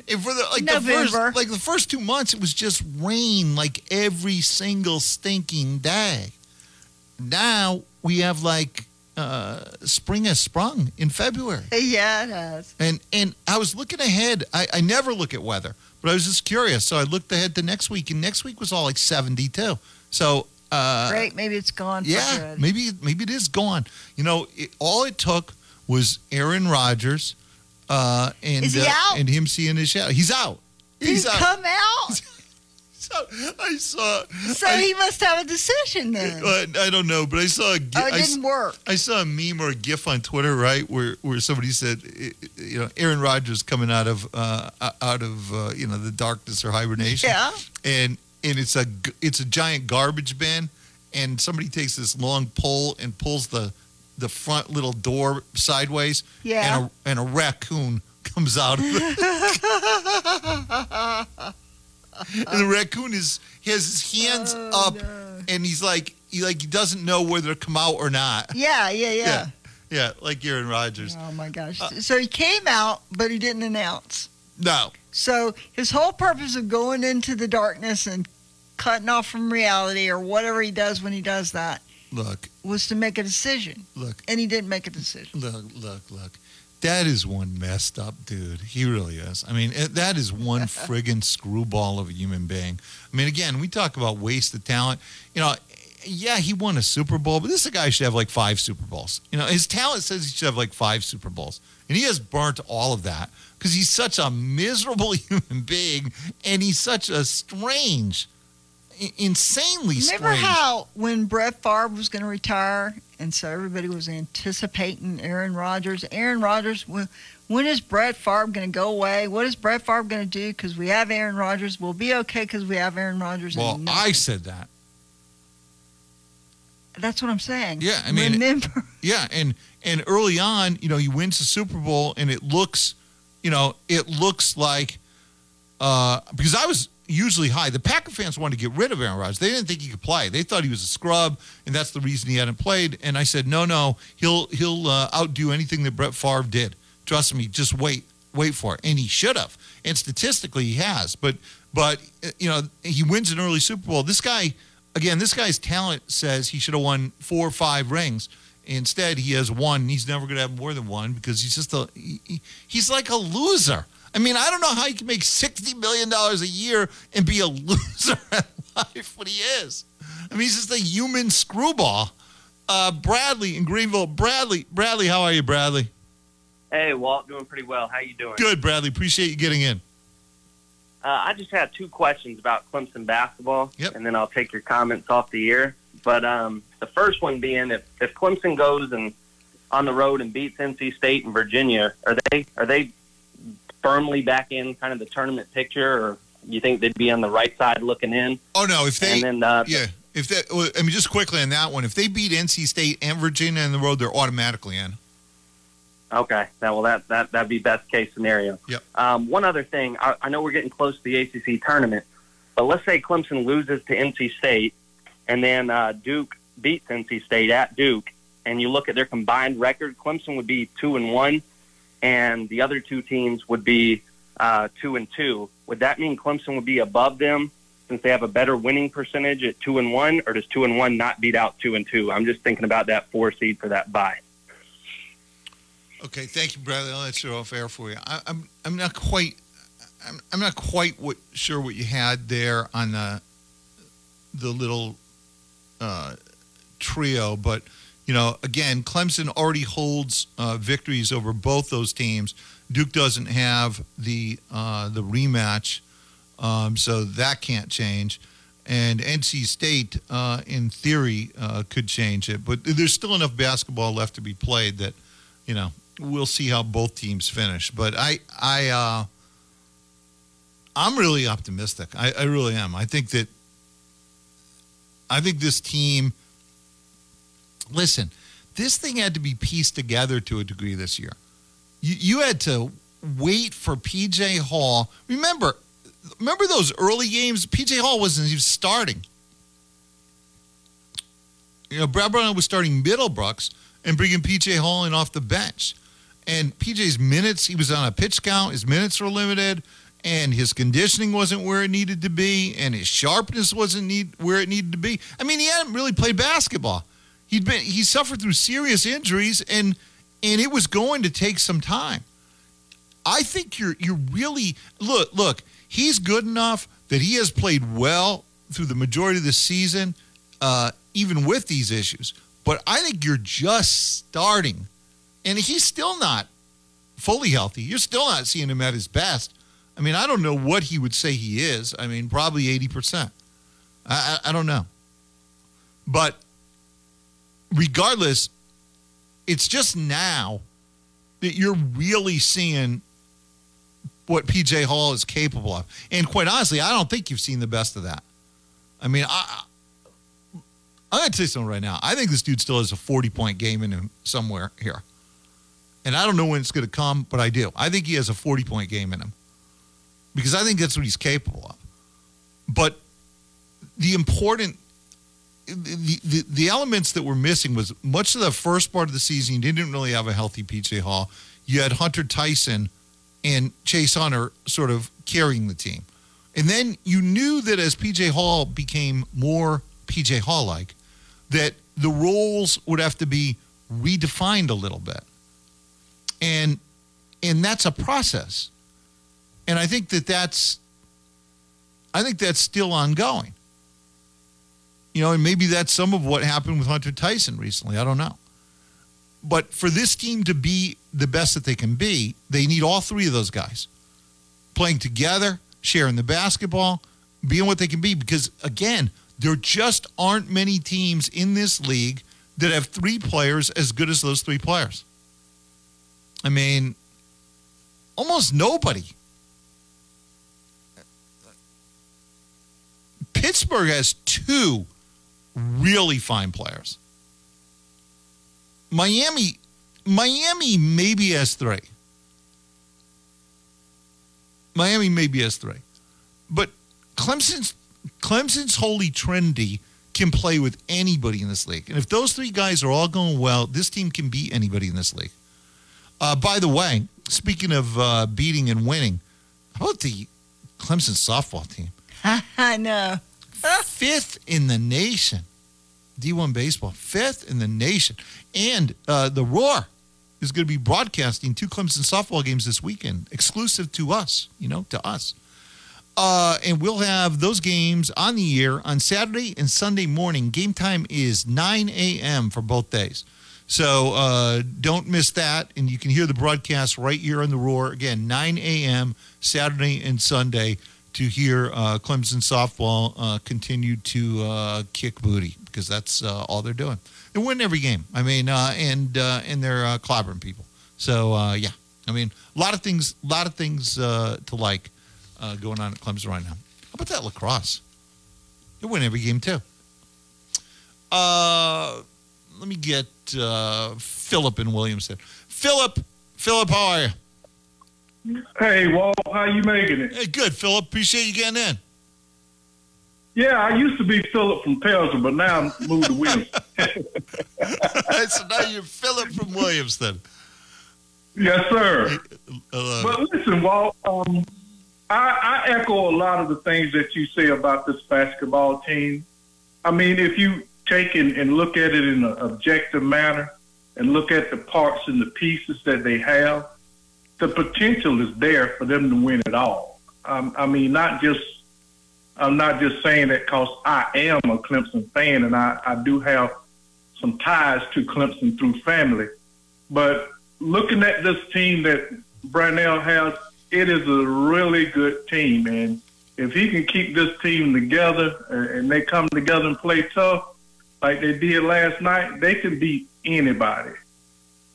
C: And for the like the first like the first two months, it was just rain like every single stinking day. Now we have like uh, spring has sprung in February. *laughs*
D: Yeah, it has.
C: And and I was looking ahead. I, I never look at weather, but I was just curious. So I looked ahead to next week, and next week was all like 72. So uh,
D: Great. Maybe it's gone for
C: yeah,
D: good.
C: maybe maybe it is gone. You know, it, all it took was Aaron Rodgers uh, and uh, and him seeing his shadow. He's out. He's
D: Did he
C: out.
D: come out? *laughs*
C: So I saw.
D: So
C: I,
D: he must have a decision then.
C: uh, I don't know, but I saw. A,
D: Oh, it
C: I
D: didn't work.
C: I saw a meme or a GIF on Twitter, right, where where somebody said, i- i- you know, Aaron Rodgers coming out of uh, out of uh, you know the darkness or hibernation,
D: Yeah.
C: and and it's a it's a giant garbage bin, and somebody takes this long pole and pulls the the front little door sideways,
D: Yeah.
C: and a, and a raccoon *laughs* comes out of it. *laughs* and the raccoon is he has his hands
D: Oh,
C: up and he's like he like he doesn't know whether to come out or not.
D: Yeah, yeah, yeah.
C: Yeah, yeah, like Aaron Rodgers.
D: Oh my gosh.
C: Uh,
D: so he came out, but he didn't announce.
C: No,
D: So his whole purpose of going into the darkness and cutting off from reality or whatever he does when he does that
C: look,
D: was to make a decision.
C: look,
D: And he didn't make a decision.
C: look, look, look. That is one messed up dude. He really is. I mean, it, that is one *laughs* friggin' screwball of a human being. I mean, again, we talk about waste of talent. You know, yeah, he won a Super Bowl, but this guy should have like five Super Bowls. You know, his talent says he should have like five Super Bowls. And he has burnt all of that because he's such a miserable *laughs* human being and he's such a strange, i- insanely
D: Remember
C: strange.
D: Remember how when Brett Favre was going to retire, and so everybody was anticipating Aaron Rodgers. Aaron Rodgers, when, when is Brett Favre going to go away? What is Brett Favre going to do? Because we have Aaron Rodgers. We'll be okay because we have Aaron Rodgers.
C: well, I said that.
D: That's what I'm saying.
C: Yeah, I mean,
D: remember, *laughs*
C: Yeah, and and early on, you know, he wins the Super Bowl, and it looks, you know, it looks like uh, because I was usually high. The Packer fans wanted to get rid of Aaron Rodgers. They didn't think he could play. They thought he was a scrub, and that's the reason he hadn't played. And I said, no, no, he'll he'll uh, outdo anything that Brett Favre did. Trust me, just wait, wait for it. And he should have. And statistically, he has. But but uh, you know, he wins an early Super Bowl. This guy. Again, this guy's talent says he should have won four or five rings. Instead, he has one. He's never going to have more than one because he's just a he- he- he's like a loser. I mean, I don't know how he can make sixty million dollars a year and be a *laughs* loser at life, What he is. I mean, he's just a human screwball. Uh, Bradley in Greenville. Bradley, Bradley, how are you, Bradley?
X: Hey, Walt, doing pretty well. How you doing?
C: Good, Bradley. Appreciate you getting in.
X: Uh, I just had two questions about Clemson basketball, and then I'll take your comments off the air. But um, the first one being, if, if Clemson goes and on the road and beats NC State and Virginia, are they are they firmly back in kind of the tournament picture, or you think they'd be on the right side looking in?
C: Oh no, if they
X: and then uh,
C: yeah, if that I mean just quickly on that one, if they beat NC State and Virginia on the road, they're automatically in.
X: Okay, that well that that that'd be best case scenario.
C: Yep.
X: Um, one other thing, I, I know we're getting close to the ACC tournament, but let's say Clemson loses to NC State, and then uh, Duke beats NC State at Duke, and you look at their combined record, Clemson would be two and one, and the other two teams would be uh, two and two. Would that mean Clemson would be above them since they have a better winning percentage at two and one, or does two and one not beat out two and two? I'm just thinking about that four seed for that bye.
C: Okay, thank you, Bradley. I'll you off air for you. I, I'm I'm not quite I'm, I'm not quite what, sure what you had there on the the little uh, trio, but you know, again, Clemson already holds uh, victories over both those teams. Duke doesn't have the uh, the rematch, um, so that can't change. And NC State, uh, in theory, uh, could change it, but there's still enough basketball left to be played that, you know, we'll see how both teams finish. But I, I, uh, I'm really optimistic. I, I really am. I think that, I think this team. Listen, this thing had to be pieced together to a degree this year. You, you had to wait for PJ Hall. Remember, remember those early games? PJ Hall wasn't even starting. You know, Brad Brownell was starting Middlebrooks and bringing PJ Hall in off the bench. And PJ's minutes, he was on a pitch count. His minutes were limited, and his conditioning wasn't where it needed to be, and his sharpness wasn't need, where it needed to be. I mean, he hadn't really played basketball. He'd been he suffered through serious injuries, and and it was going to take some time. I think you're you're really look look. He's good enough that he has played well through the majority of the season, uh, even with these issues. But I think you're just starting, and he's still not fully healthy. You're still not seeing him at his best. I mean, I don't know what he would say he is. I mean, probably eighty percent. I, I I don't know, but regardless, it's just now that you're really seeing what PJ Hall is capable of. And quite honestly, I don't think you've seen the best of that. I mean, I, I'm going to tell you something right now. I think this dude still has a 40 point game in him somewhere here. And I don't know when it's going to come, but I do. I think he has a 40 point game in him because I think that's what he's capable of. But the important the, the the elements that were missing was much of the first part of the season you didn't really have a healthy PJ Hall. You had Hunter Tyson and Chase Hunter sort of carrying the team. And then you knew that as PJ Hall became more PJ Hall like, that the roles would have to be redefined a little bit. And and that's a process. And I think that that's I think that's still ongoing. You know, and maybe that's some of what happened with Hunter Tyson recently. I don't know. But for this team to be the best that they can be, they need all three of those guys playing together, sharing the basketball, being what they can be. Because again, there just aren't many teams in this league that have three players as good as those three players. I mean, almost nobody. Pittsburgh has two really fine players. Miami, Miami maybe has three. Miami maybe has three, but Clemson's Clemson's Holy Trinity can play with anybody in this league, and if those three guys are all going well, this team can beat anybody in this league. Uh, by the way, speaking of uh, beating and winning, how about the Clemson softball team? *laughs*
D: I know. *laughs*
C: fifth in the nation. D1 baseball, fifth in the nation, and uh, the Roar is going to be broadcasting two Clemson softball games this weekend, exclusive to us. You know, to us. Uh, and we'll have those games on the air on Saturday and Sunday morning. Game time is 9 a.m. for both days. So uh, don't miss that. And you can hear the broadcast right here on the Roar. Again, 9 a.m. Saturday and Sunday to hear uh, Clemson softball uh, continue to uh, kick booty because that's uh, all they're doing. They win every game. I mean, uh, and uh, and they're uh, clobbering people. So uh, yeah, I mean, a lot of things, a lot of things uh, to like uh, going on at Clemson right now. How about that lacrosse? They win every game too. Uh, let me get uh, Philip in Williamston. Philip, Philip, how are you?
Y: Hey, Walt, how you making it?
C: Hey, good, Philip. Appreciate you getting in.
Y: Yeah, I used to be Philip from Pelzer, but now I'm moved to Williams. *laughs* *laughs*
C: so now you're Philip from Williamston.
Y: yes, sir.
C: Uh,
Y: But listen, Walt, um, I, I echo a lot of the things that you say about this basketball team. I mean, if you take and, and look at it in an objective manner and look at the parts and the pieces that they have, the potential is there for them to win it all. Um, I mean, not just I'm not just saying that because I am a Clemson fan and I, I do have some ties to Clemson through family. But looking at this team that Brownell has, it is a really good team. And if he can keep this team together and they come together and play tough like they did last night, they can beat anybody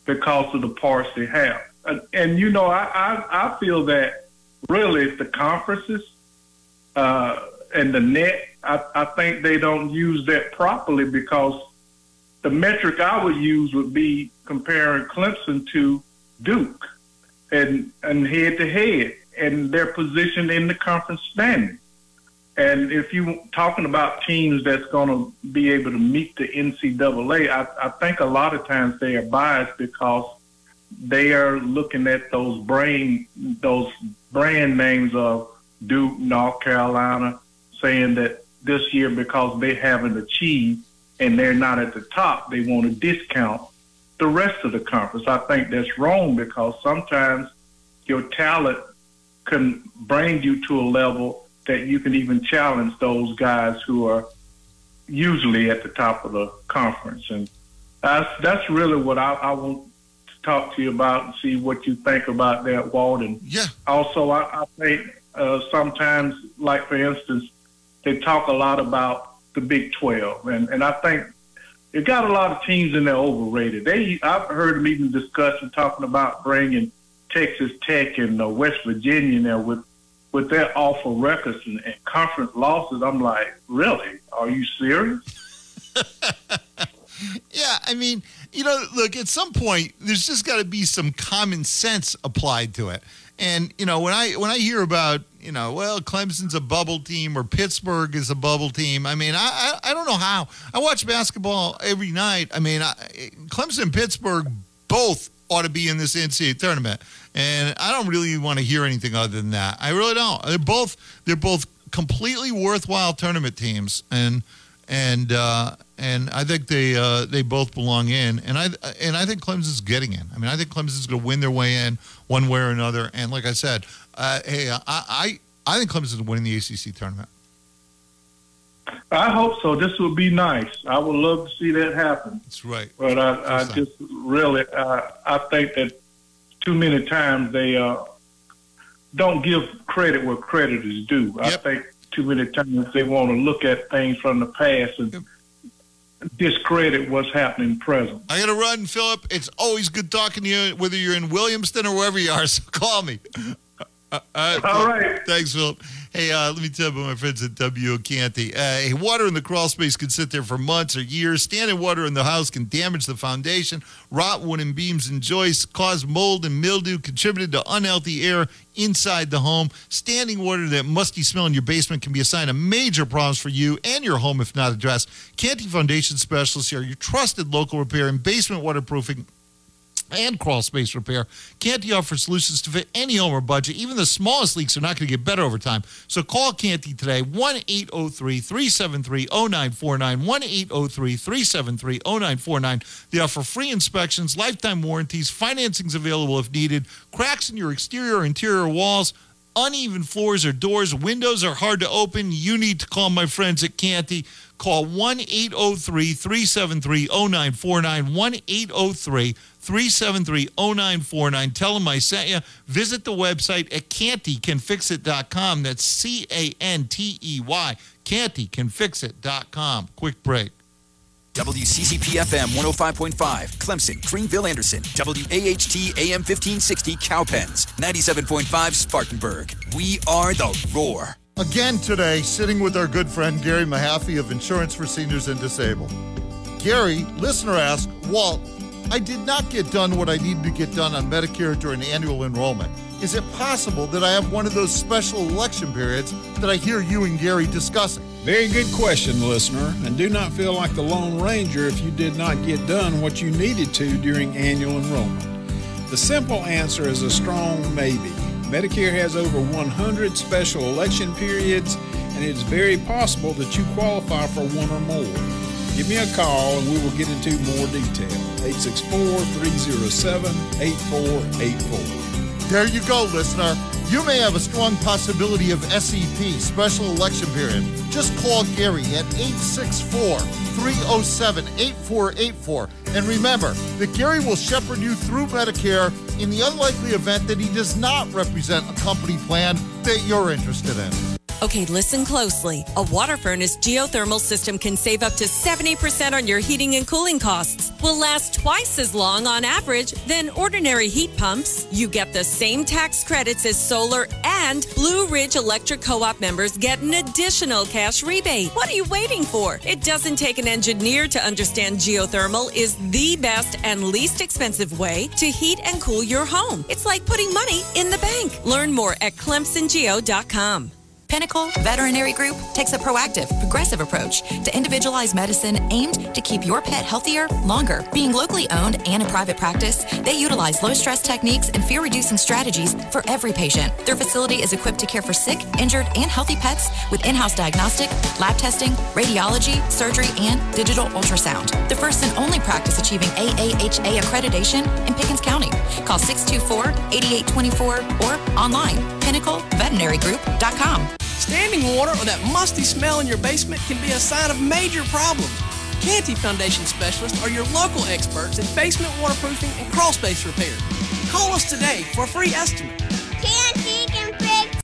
Y: because of the parts they have. And, and you know, I, I, I feel that really the conferences uh, and the net, I, I think they don't use that properly because the metric I would use would be comparing Clemson to Duke and and head to head and their position in the conference standing. And if you talking about teams that's going to be able to meet the NCAA, I, I think a lot of times they are biased because they are looking at those brain those brand names of Duke, North Carolina, saying that this year because they haven't achieved and they're not at the top, they want to discount the rest of the conference. I think that's wrong because sometimes your talent can bring you to a level that you can even challenge those guys who are usually at the top of the conference. And that's that's really what I, I want to talk to you about and see what you think about that, Walden.
C: Yeah.
Y: Also, I, I think uh, sometimes, like for instance, they talk a lot about the Big Twelve, and and I think it got a lot of teams in there overrated. They I've heard them even discussing talking about bringing Texas Tech and uh, West Virginia in there with with their awful records and, and conference losses. I'm like, really? Are you serious? *laughs*
C: Yeah, I mean, you know, look, at some point there's just got to be some common sense applied to it. And you know, when I when I hear about, you know, well, Clemson's a bubble team or Pittsburgh is a bubble team. I mean, I I, I don't know how. I watch basketball every night. I mean, I, Clemson and Pittsburgh both ought to be in this NCAA tournament. And I don't really want to hear anything other than that. I really don't. They're both they're both completely worthwhile tournament teams and and uh, and I think they uh, they both belong in, and I and I think Clemson's getting in. I mean, I think Clemson's going to win their way in one way or another. And like I said, uh, hey, I, I I think Clemson's winning the ACC tournament.
Y: I hope so. This would be nice. I would love to see that happen.
C: That's right.
Y: But I, I just really, uh, I think that too many times they uh, don't give credit where credit is due. I think too many times they want to look at things from the past and discredit what's happening present.
C: I got to run, Philip. It's always good talking to you, whether you're in Williamston or wherever you are. So call me. Uh, uh,
Y: All right.
C: Thanks, Philip. Hey, uh, let me tell you about my friends at W. Cantey. Uh, hey, water in the crawl space can sit there for months or years. Standing water in the house can damage the foundation, rot wooden beams and joists, cause mold and mildew, contributed to unhealthy air inside the home. Standing water that musty smell in your basement can be a sign of major problems for you and your home if not addressed. Cantey Foundation specialists are your trusted local repair and basement waterproofing and crawl space repair. Cantey offers solutions to fit any home or budget. Even the smallest leaks are not going to get better over time. So call Cantey today, 1 803 373 0949. 1 803 373 0949. They offer free inspections, lifetime warranties, financing's available if needed, cracks in your exterior or interior walls uneven floors or doors, windows are hard to open, you need to call my friends at Cantey. Call 1 803 373 0949. 1 803 373 0949. Tell them I sent you. Visit the website at canteycanfixit.com. That's C A N T E Y. Canteycanfixit.com. Quick break.
I: WCCP FM 105.5, Clemson, Greenville, Anderson, WAHT AM 1560, Cowpens, 97.5, Spartanburg. We are the Roar.
C: Again today, sitting with our good friend Gary Mahaffey of Insurance for Seniors and Disabled. Gary, listener asked, Walt, I did not get done what I needed to get done on Medicare during annual enrollment. Is it possible that I have one of those special election periods that I hear you and Gary discussing?
Z: Very good question, listener, and do not feel like the Lone Ranger if you did not get done what you needed to during annual enrollment. The simple answer is a strong maybe. Medicare has over 100 special election periods, and it's very possible that you qualify for one or more. Give me a call and we will get into more detail. 864 307 8484.
C: There you go, listener. You may have a strong possibility of SEP, Special Election Period. Just call Gary at 864 307 8484. And remember that Gary will shepherd you through Medicare in the unlikely event that he does not represent a company plan that you're interested in.
U: Okay, listen closely. A water furnace geothermal system can save up to 70% on your heating and cooling costs. Will last twice as long on average than ordinary heat pumps. You get the same tax credits as solar and Blue Ridge Electric Co-op members get an additional cash rebate. What are you waiting for? It doesn't take an engineer to understand geothermal is the best and least expensive way to heat and cool your home. It's like putting money in the bank. Learn more at clemsongeo.com.
E: Pinnacle Veterinary Group takes a proactive, progressive approach to individualized medicine aimed to keep your pet healthier longer. Being locally owned and a private practice, they utilize low stress techniques and fear reducing strategies for every patient. Their facility is equipped to care for sick, injured, and healthy pets with in house diagnostic, lab testing, radiology, surgery, and digital ultrasound. The first and only practice achieving AAHA accreditation in Pickens County. Call 624 8824 or online pinnacleveterinarygroup.com.
A: Standing water or that musty smell in your basement can be a sign of major problems. Cantey Foundation Specialists are your local experts in basement waterproofing and crawl space repair. Call us today for a free estimate. Cantey can fix